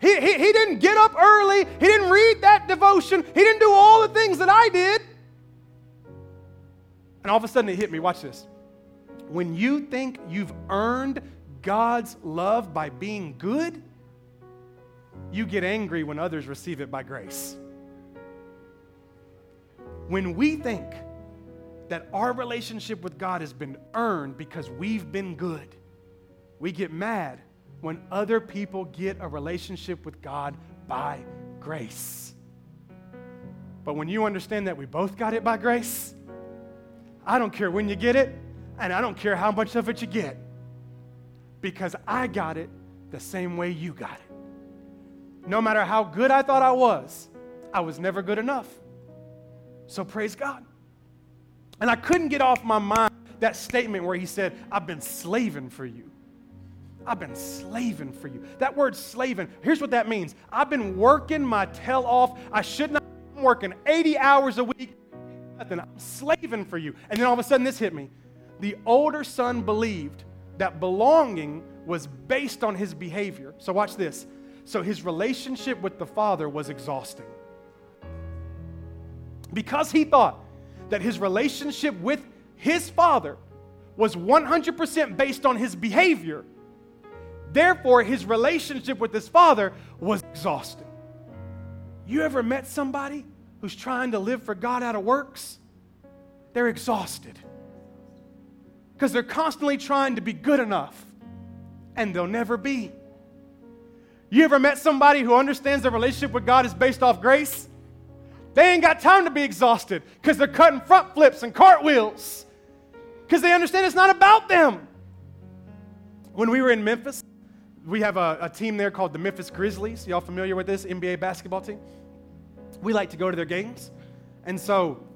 Speaker 1: He, he, he didn't get up early. He didn't read that devotion. He didn't do all the things that I did. And all of a sudden it hit me. Watch this. When you think you've earned God's love by being good, you get angry when others receive it by grace. When we think that our relationship with God has been earned because we've been good, we get mad when other people get a relationship with God by grace. But when you understand that we both got it by grace, I don't care when you get it, and I don't care how much of it you get, because I got it the same way you got it. No matter how good I thought I was, I was never good enough. So praise God. And I couldn't get off my mind that statement where he said, I've been slaving for you. I've been slaving for you. That word slaving, here's what that means I've been working my tail off. I should not be working 80 hours a week. Nothing. I'm slaving for you. And then all of a sudden, this hit me. The older son believed that belonging was based on his behavior. So, watch this. So his relationship with the Father was exhausting. Because he thought that his relationship with his Father was 100% based on his behavior, therefore his relationship with his Father was exhausting. You ever met somebody who's trying to live for God out of works? They're exhausted because they're constantly trying to be good enough and they'll never be. You ever met somebody who understands their relationship with God is based off grace? They ain't got time to be exhausted because they're cutting front flips and cartwheels because they understand it's not about them. When we were in Memphis, we have a, a, team there called the Memphis Grizzlies. Y'all familiar with this NBA basketball team? We like to go to their games. And so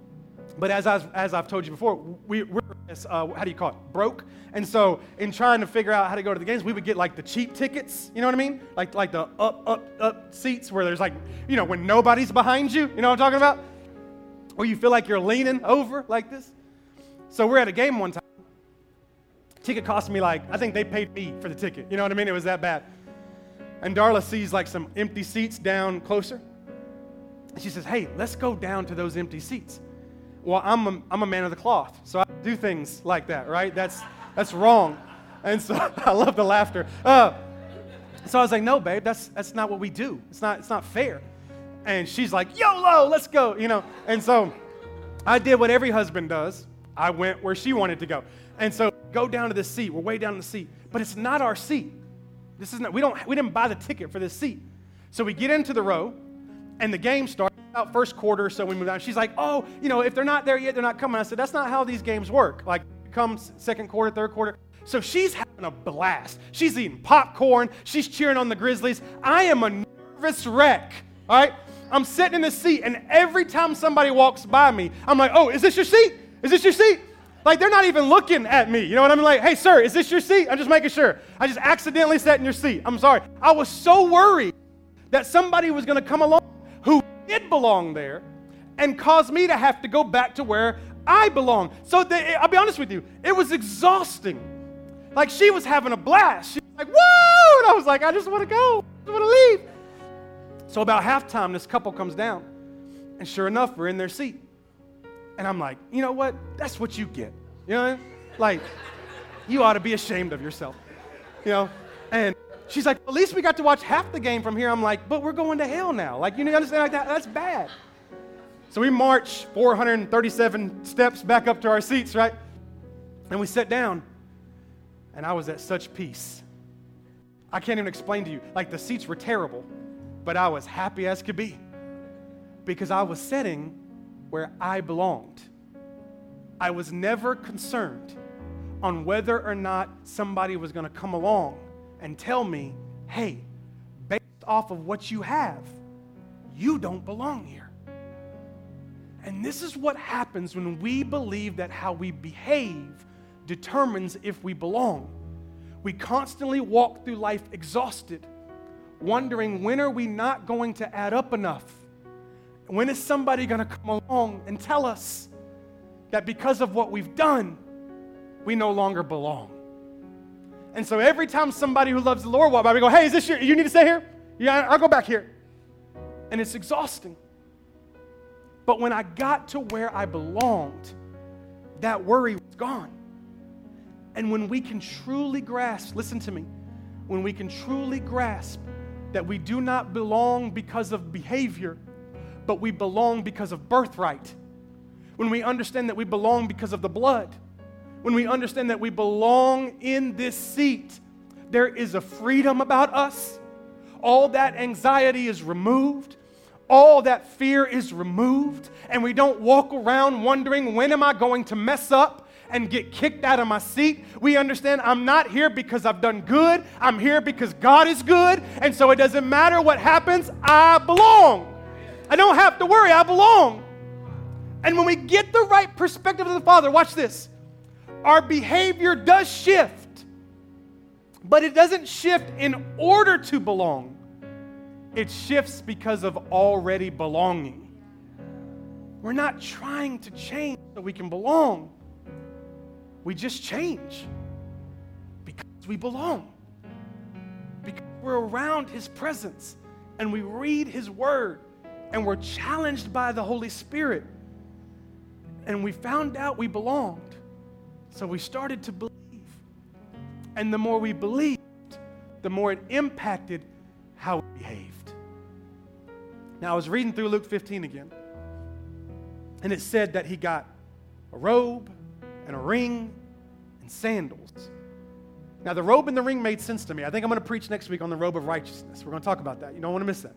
Speaker 1: but as, I, as I've told you before, we, we're, uh, how do you call it, broke. And so in trying to figure out how to go to the games, we would get like the cheap tickets, you know what I mean? Like, like the up, up, up seats where there's like, you know, when nobody's behind you, you know what I'm talking about? Or you feel like you're leaning over like this. So we're at a game one time. Ticket cost me like, I think they paid me for the ticket. You know what I mean? It was that bad. And Darla sees like some empty seats down closer. And she says, Hey, let's go down to those empty seats well, I'm a, I'm a man of the cloth, so I do things like that, right? That's, that's wrong. And so I love the laughter. Uh, so I was like, no, babe, that's, that's not what we do. It's not, it's not fair. And she's like, YOLO, let's go, you know. And so I did what every husband does. I went where she wanted to go. And so go down to the seat. We're way down in the seat. But it's not our seat. This is not, we, don't, we didn't buy the ticket for this seat. So we get into the row, and the game starts about first quarter so we move on. She's like, oh, you know, if they're not there yet, they're not coming. I said, that's not how these games work. Like, come second quarter, third quarter. So she's having a blast. She's eating popcorn. She's cheering on the Grizzlies. I am a nervous wreck. All right? I'm sitting in the seat, and every time somebody walks by me, I'm like, oh, is this your seat? Is this your seat? Like, they're not even looking at me. You know what I mean? Like, hey, sir, is this your seat? I'm just making sure. I just accidentally sat in your seat. I'm sorry. I was so worried that somebody was going to come along who did belong there and caused me to have to go back to where I belong. So I'll be honest with you, it was exhausting. Like she was having a blast. She was like, whoa! And I was like, I just want to go. I just want to leave. So about halftime, this couple comes down. And sure enough, we're in their seat. And I'm like, you know what? That's what you get. You know, like, you ought to be ashamed of yourself. You know? She's like, at least we got to watch half the game from here. I'm like, but we're going to hell now. Like, you understand like that? That's bad. So we march 437 steps back up to our seats, right? And we sat down, and I was at such peace. I can't even explain to you. Like, the seats were terrible, but I was happy as could be because I was sitting where I belonged. I was never concerned on whether or not somebody was going to come along and tell me, hey, based off of what you have, you don't belong here. And this is what happens when we believe that how we behave determines if we belong. We constantly walk through life exhausted, wondering when are we not going to add up enough? When is somebody going to come along and tell us that because of what we've done, we no longer belong? And so every time somebody who loves the Lord walk by, we go, hey, is this your, you need to stay here? Yeah, I'll go back here. And it's exhausting. But when I got to where I belonged, that worry was gone. And when we can truly grasp, listen to me, when we can truly grasp that we do not belong because of behavior, but we belong because of birthright, when we understand that we belong because of the blood, when we understand that we belong in this seat, there is a freedom about us. All that anxiety is removed all that fear is removed, and we don't walk around wondering, when am I going to mess up? and get kicked out of my seat. We understand I'm not here because I've done good. I'm here because God is good. And so it doesn't matter what happens, I belong. I don't have to worry, I belong. And when we get the right perspective of the Father, watch this. Our behavior does shift, but it doesn't shift in order to belong. It shifts because of already belonging. We're not trying to change so we can belong. We just change because we belong. Because we're around His presence and we read His Word and we're challenged by the Holy Spirit. And we found out we belonged. So we started to believe. And the more we believed, the more it impacted how we behaved. Now, I was reading through Luke 15 again, and it said that he got a robe and a ring and sandals. Now, the robe and the ring made sense to me. I think I'm going to preach next week on the robe of righteousness. We're going to talk about that. You don't want to miss that.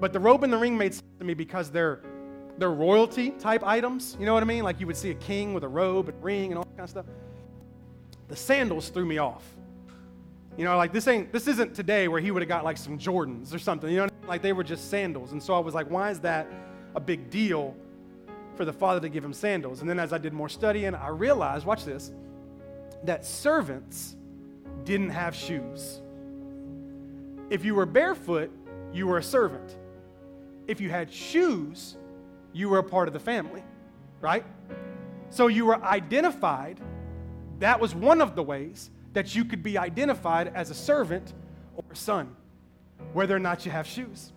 Speaker 1: But the robe and the ring made sense to me because they're, they're royalty type items. You know what I mean? Like you would see a king with a robe and ring and all that kind of stuff. The sandals threw me off. You know, like this ain't this isn't today where he would have got like some Jordans or something. You know, like they were just sandals. And so I was like, why is that a big deal for the father to give him sandals? And then as I did more studying, I realized, watch this, that servants didn't have shoes. If you were barefoot, you were a servant. If you had shoes, you were a part of the family, right? So you were identified. That was one of the ways that you could be identified as a servant or a son, whether or not you have shoes.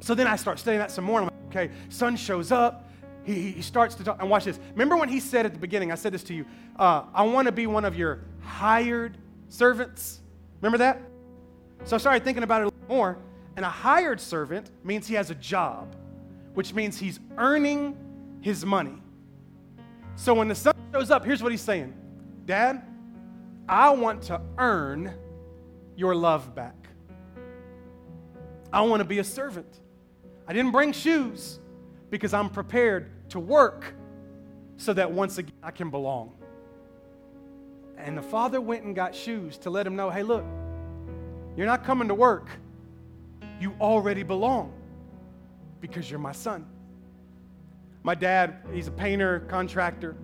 Speaker 1: So then I start studying that some more. I'm like, okay, son shows up. He, he starts to talk. And watch this. Remember when he said at the beginning, I said this to you, uh, I want to be one of your hired servants. Remember that? So I started thinking about it a little more. And a hired servant means he has a job, which means he's earning his money. So when the son shows up, here's what he's saying Dad, I want to earn your love back. I want to be a servant. I didn't bring shoes because I'm prepared to work so that once again I can belong. And the father went and got shoes to let him know hey, look, you're not coming to work. You already belong because you're my son. My dad, he's a painter, contractor.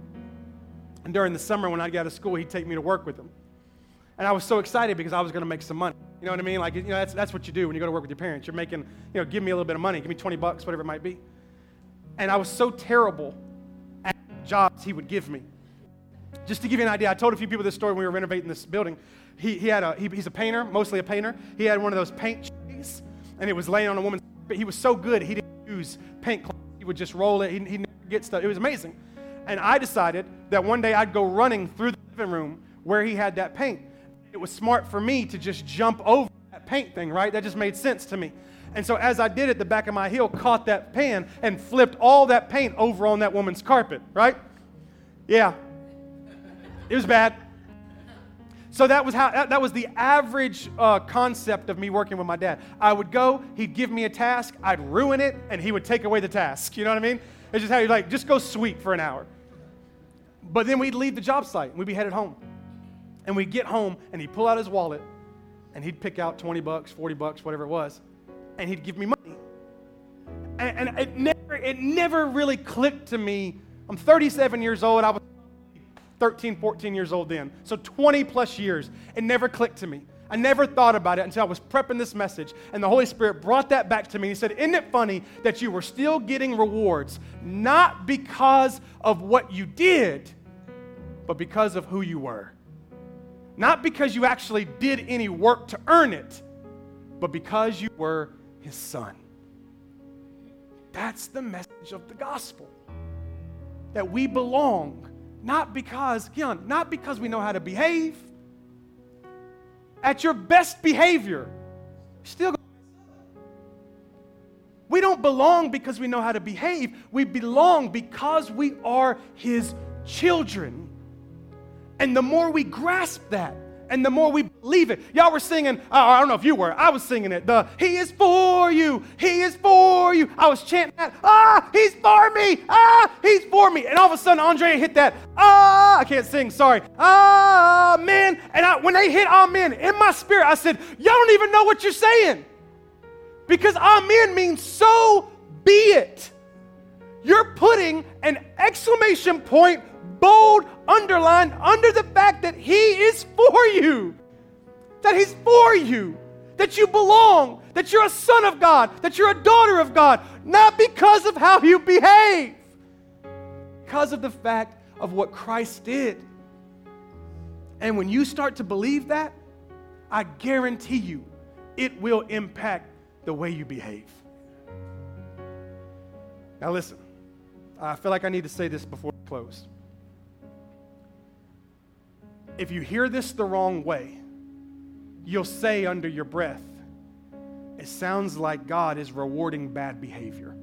Speaker 1: And during the summer when I got out of school, he'd take me to work with him. And I was so excited because I was going to make some money. You know what I mean? Like, you know, that's, that's what you do when you go to work with your parents. You're making, you know, give me a little bit of money, give me 20 bucks, whatever it might be. And I was so terrible at jobs he would give me. Just to give you an idea, I told a few people this story when we were renovating this building. He, he had a, he, he's a painter, mostly a painter. He had one of those paint trays, and it was laying on a woman's, but he was so good, he didn't use paint cloth. He would just roll it. He, he never get stuff. It was amazing. And I decided that one day I'd go running through the living room where he had that paint. It was smart for me to just jump over that paint thing, right? That just made sense to me. And so as I did it, the back of my heel caught that pan and flipped all that paint over on that woman's carpet, right? Yeah. It was bad. So that was how that, that was the average uh, concept of me working with my dad. I would go, he'd give me a task, I'd ruin it, and he would take away the task. You know what I mean? It's just how you like, just go sweep for an hour. But then we'd leave the job site and we'd be headed home. And we'd get home and he'd pull out his wallet and he'd pick out 20 bucks, 40 bucks, whatever it was, and he'd give me money. And, and it, never, it never really clicked to me. I'm 37 years old. I was 13, 14 years old then. So 20 plus years. It never clicked to me. I never thought about it until I was prepping this message, and the Holy Spirit brought that back to me. He said, Isn't it funny that you were still getting rewards, not because of what you did, but because of who you were? Not because you actually did any work to earn it, but because you were his son. That's the message of the gospel. That we belong, not because, again, not because we know how to behave, at your best behavior, still we don't belong because we know how to behave. We belong because we are His children. And the more we grasp that, and the more we believe it. Y'all were singing, I don't know if you were, I was singing it. The He is for you, He is for you. I was chanting that, ah, He's for me, ah, He's for me. And all of a sudden, Andre hit that, ah, I can't sing, sorry, Ah, amen. And I, when they hit amen, in my spirit, I said, Y'all don't even know what you're saying. Because amen means so be it. You're putting an exclamation point bold underline under the fact that He is for you. That He's for you. That you belong. That you're a son of God. That you're a daughter of God. Not because of how you behave, because of the fact of what Christ did. And when you start to believe that, I guarantee you it will impact the way you behave. Now, listen, I feel like I need to say this before we close if you hear this the wrong way, you'll say under your breath, it sounds like God is rewarding bad behavior.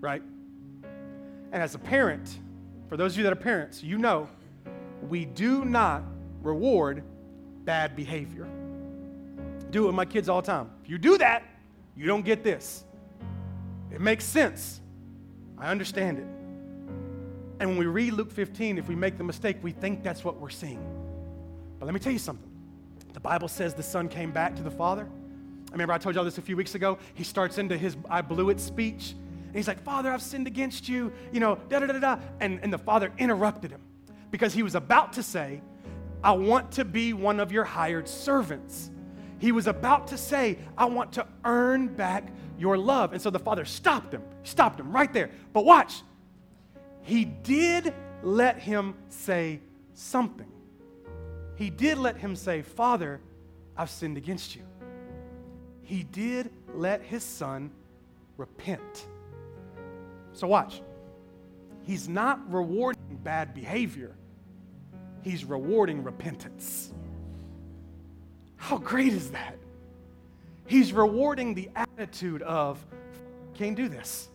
Speaker 1: Right? And as a parent, for those of you that are parents, you know we do not reward bad behavior. Do it with my kids all the time. If you do that, you don't get this. It makes sense. I understand it. And when we read Luke 15, if we make the mistake, we think that's what we're seeing. But let me tell you something. The Bible says the son came back to the father. I remember I told y'all this a few weeks ago. He starts into his I blew it speech. And he's like, Father, I've sinned against you, you know, da da da da. And, and the father interrupted him because he was about to say, I want to be one of your hired servants. He was about to say, I want to earn back your love. And so the father stopped him, stopped him right there. But watch, he did let him say something. He did let him say, Father, I've sinned against you. He did let his son repent. So, watch. He's not rewarding bad behavior, he's rewarding repentance. How great is that? He's rewarding the attitude of, can't do this.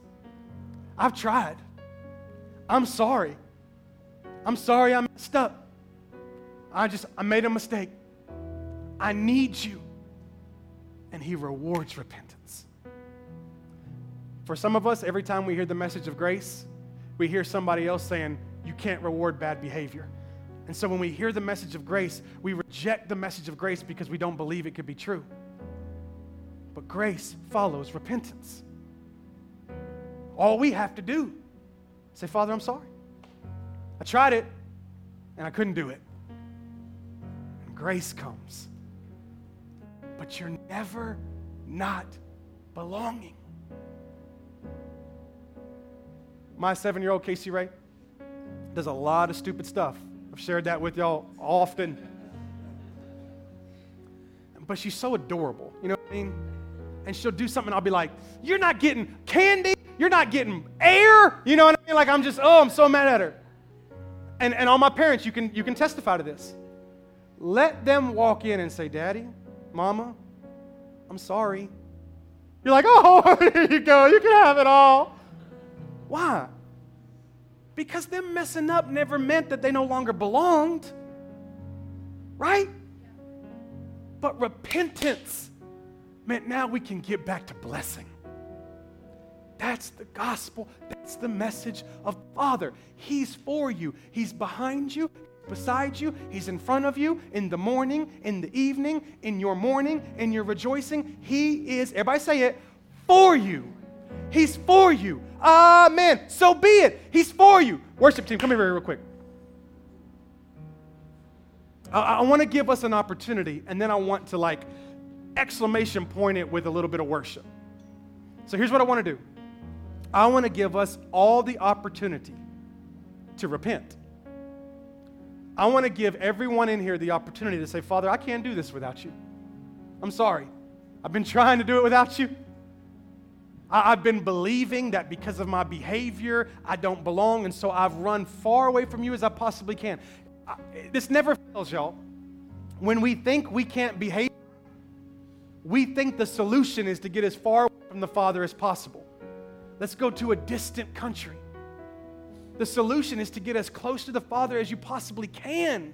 Speaker 1: I've tried. I'm sorry. I'm sorry I messed up. I just, I made a mistake. I need you. And He rewards repentance. For some of us, every time we hear the message of grace, we hear somebody else saying, You can't reward bad behavior. And so when we hear the message of grace, we reject the message of grace because we don't believe it could be true. But grace follows repentance. All we have to do Say, Father, I'm sorry. I tried it and I couldn't do it. And grace comes but you're never not belonging. My seven year old Casey Ray does a lot of stupid stuff. I've shared that with y'all often. But she's so adorable, you know what I mean? And she'll do something, I'll be like, You're not getting candy, you're not getting air, you know what I mean? Like, I'm just, oh, I'm so mad at her. And, and all my parents, you can, you can testify to this. Let them walk in and say, Daddy, Mama, I'm sorry. You're like, oh, here you go. You can have it all. Why? Because them messing up never meant that they no longer belonged. Right? But repentance meant now we can get back to blessing. That's the gospel. That's the message of Father. He's for you, He's behind you, beside you, He's in front of you in the morning, in the evening, in your mourning, in your rejoicing. He is, everybody say it, for you. He's for you. Amen. So be it. He's for you. Worship team, come here real quick. I, I want to give us an opportunity, and then I want to like exclamation point it with a little bit of worship. So here's what I want to do I want to give us all the opportunity to repent. I want to give everyone in here the opportunity to say, Father, I can't do this without you. I'm sorry. I've been trying to do it without you. I, have been believing that because of my behavior, I don't belong, and so I've run far away from you as I possibly can. I, this never fails, y'all. When we think we can't behave, we think the solution is to get as far away from the Father as possible. Let's go to a distant country. The solution is to get as close to the Father as you possibly can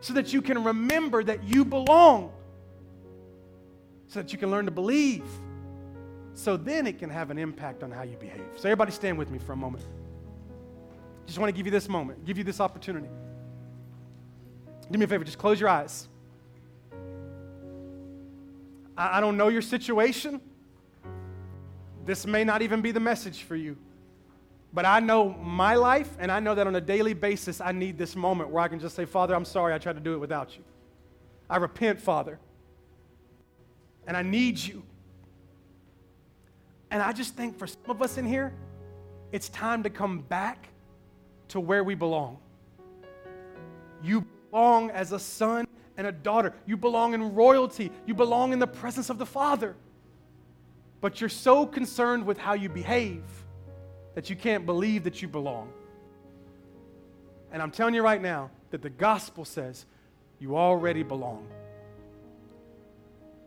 Speaker 1: so that you can remember that you belong, so that you can learn to believe. So then it can have an impact on how you behave. So, everybody, stand with me for a moment. Just want to give you this moment, give you this opportunity. Do me a favor, just close your eyes. I, don't know your situation. This may not even be the message for you. But I know my life, and I know that on a daily basis, I need this moment where I can just say, Father, I'm sorry I tried to do it without you. I repent, Father. And I need you. And I just think for some of us in here, it's time to come back to where we belong. You belong as a son and a daughter. You belong in royalty. You belong in the presence of the Father. But you're so concerned with how you behave that you can't believe that you belong. And I'm telling you right now that the gospel says you already belong.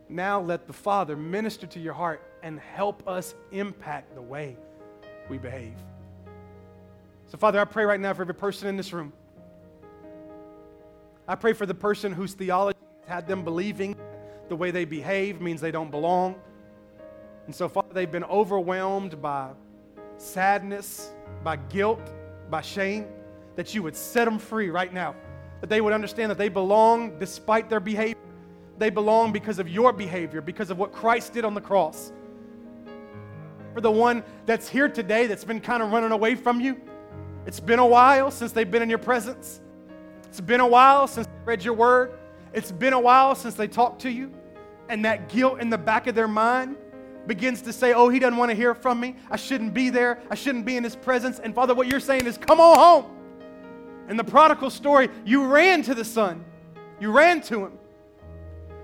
Speaker 1: Now let the Father minister to your heart and help us impact the way we behave. So, Father, I pray right now for every person in this room. I pray for the person whose theology has had them believing the way they behave means they don't belong. And so, Father, they've been overwhelmed by sadness, by guilt, by shame, that you would set them free right now. That they would understand that they belong despite their behavior. They belong because of your behavior, because of what Christ did on the cross. For the one that's here today that's been kind of running away from you, it's been a while since they've been in your presence. It's been a while since they read your word. It's been a while since they talked to you. And that guilt in the back of their mind begins to say, Oh, he doesn't want to hear from me. I shouldn't be there. I shouldn't be in his presence. And Father, what you're saying is, Come on home. In the prodigal story, you ran to the son, you ran to him.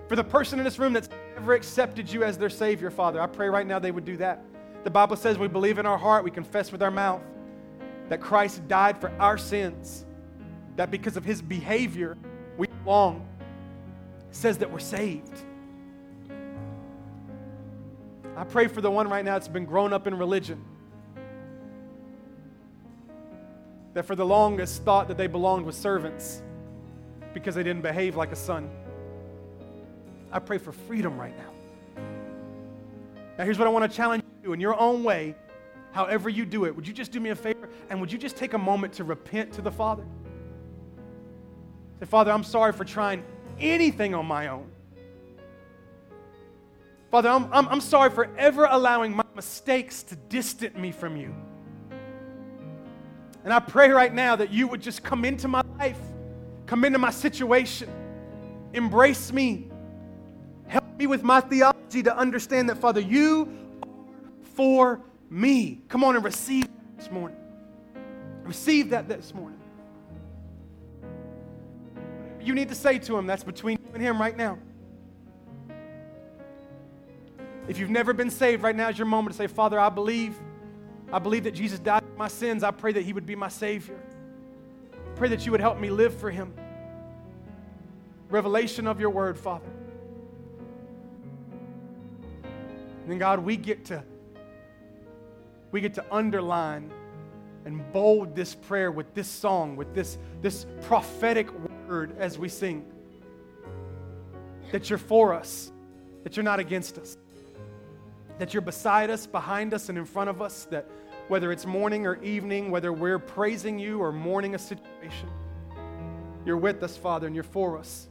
Speaker 1: For the person in this room that's never accepted you as their Savior, Father, I pray right now they would do that. The Bible says we believe in our heart, we confess with our mouth that Christ died for our sins, that because of his behavior, we belong. It says that we're saved. I pray for the one right now that's been grown up in religion. That for the longest thought that they belonged with servants because they didn't behave like a son. I pray for freedom right now. Now, here's what I want to challenge you in your own way, however you do it. Would you just do me a favor and would you just take a moment to repent to the Father? Say, Father, I'm sorry for trying anything on my own. Father, I'm, I'm, I'm sorry for ever allowing my mistakes to distance me from you. And I pray right now that you would just come into my life, come into my situation, embrace me, help me with my theology to understand that, Father, you are for me. Come on and receive this morning. Receive that this morning. You need to say to him, that's between you and him right now. If you've never been saved, right now is your moment to say, Father, I believe. I believe that Jesus died for my sins. I pray that he would be my Savior. Pray that you would help me live for him. Revelation of your word, Father. And then, God, we get to we get to underline and bold this prayer with this song, with this, this prophetic word as we sing. That you're for us, that you're not against us that you're beside us, behind us, and in front of us, that whether it's morning or evening, whether we're praising you or mourning a situation, you're with us, Father, and you're for us.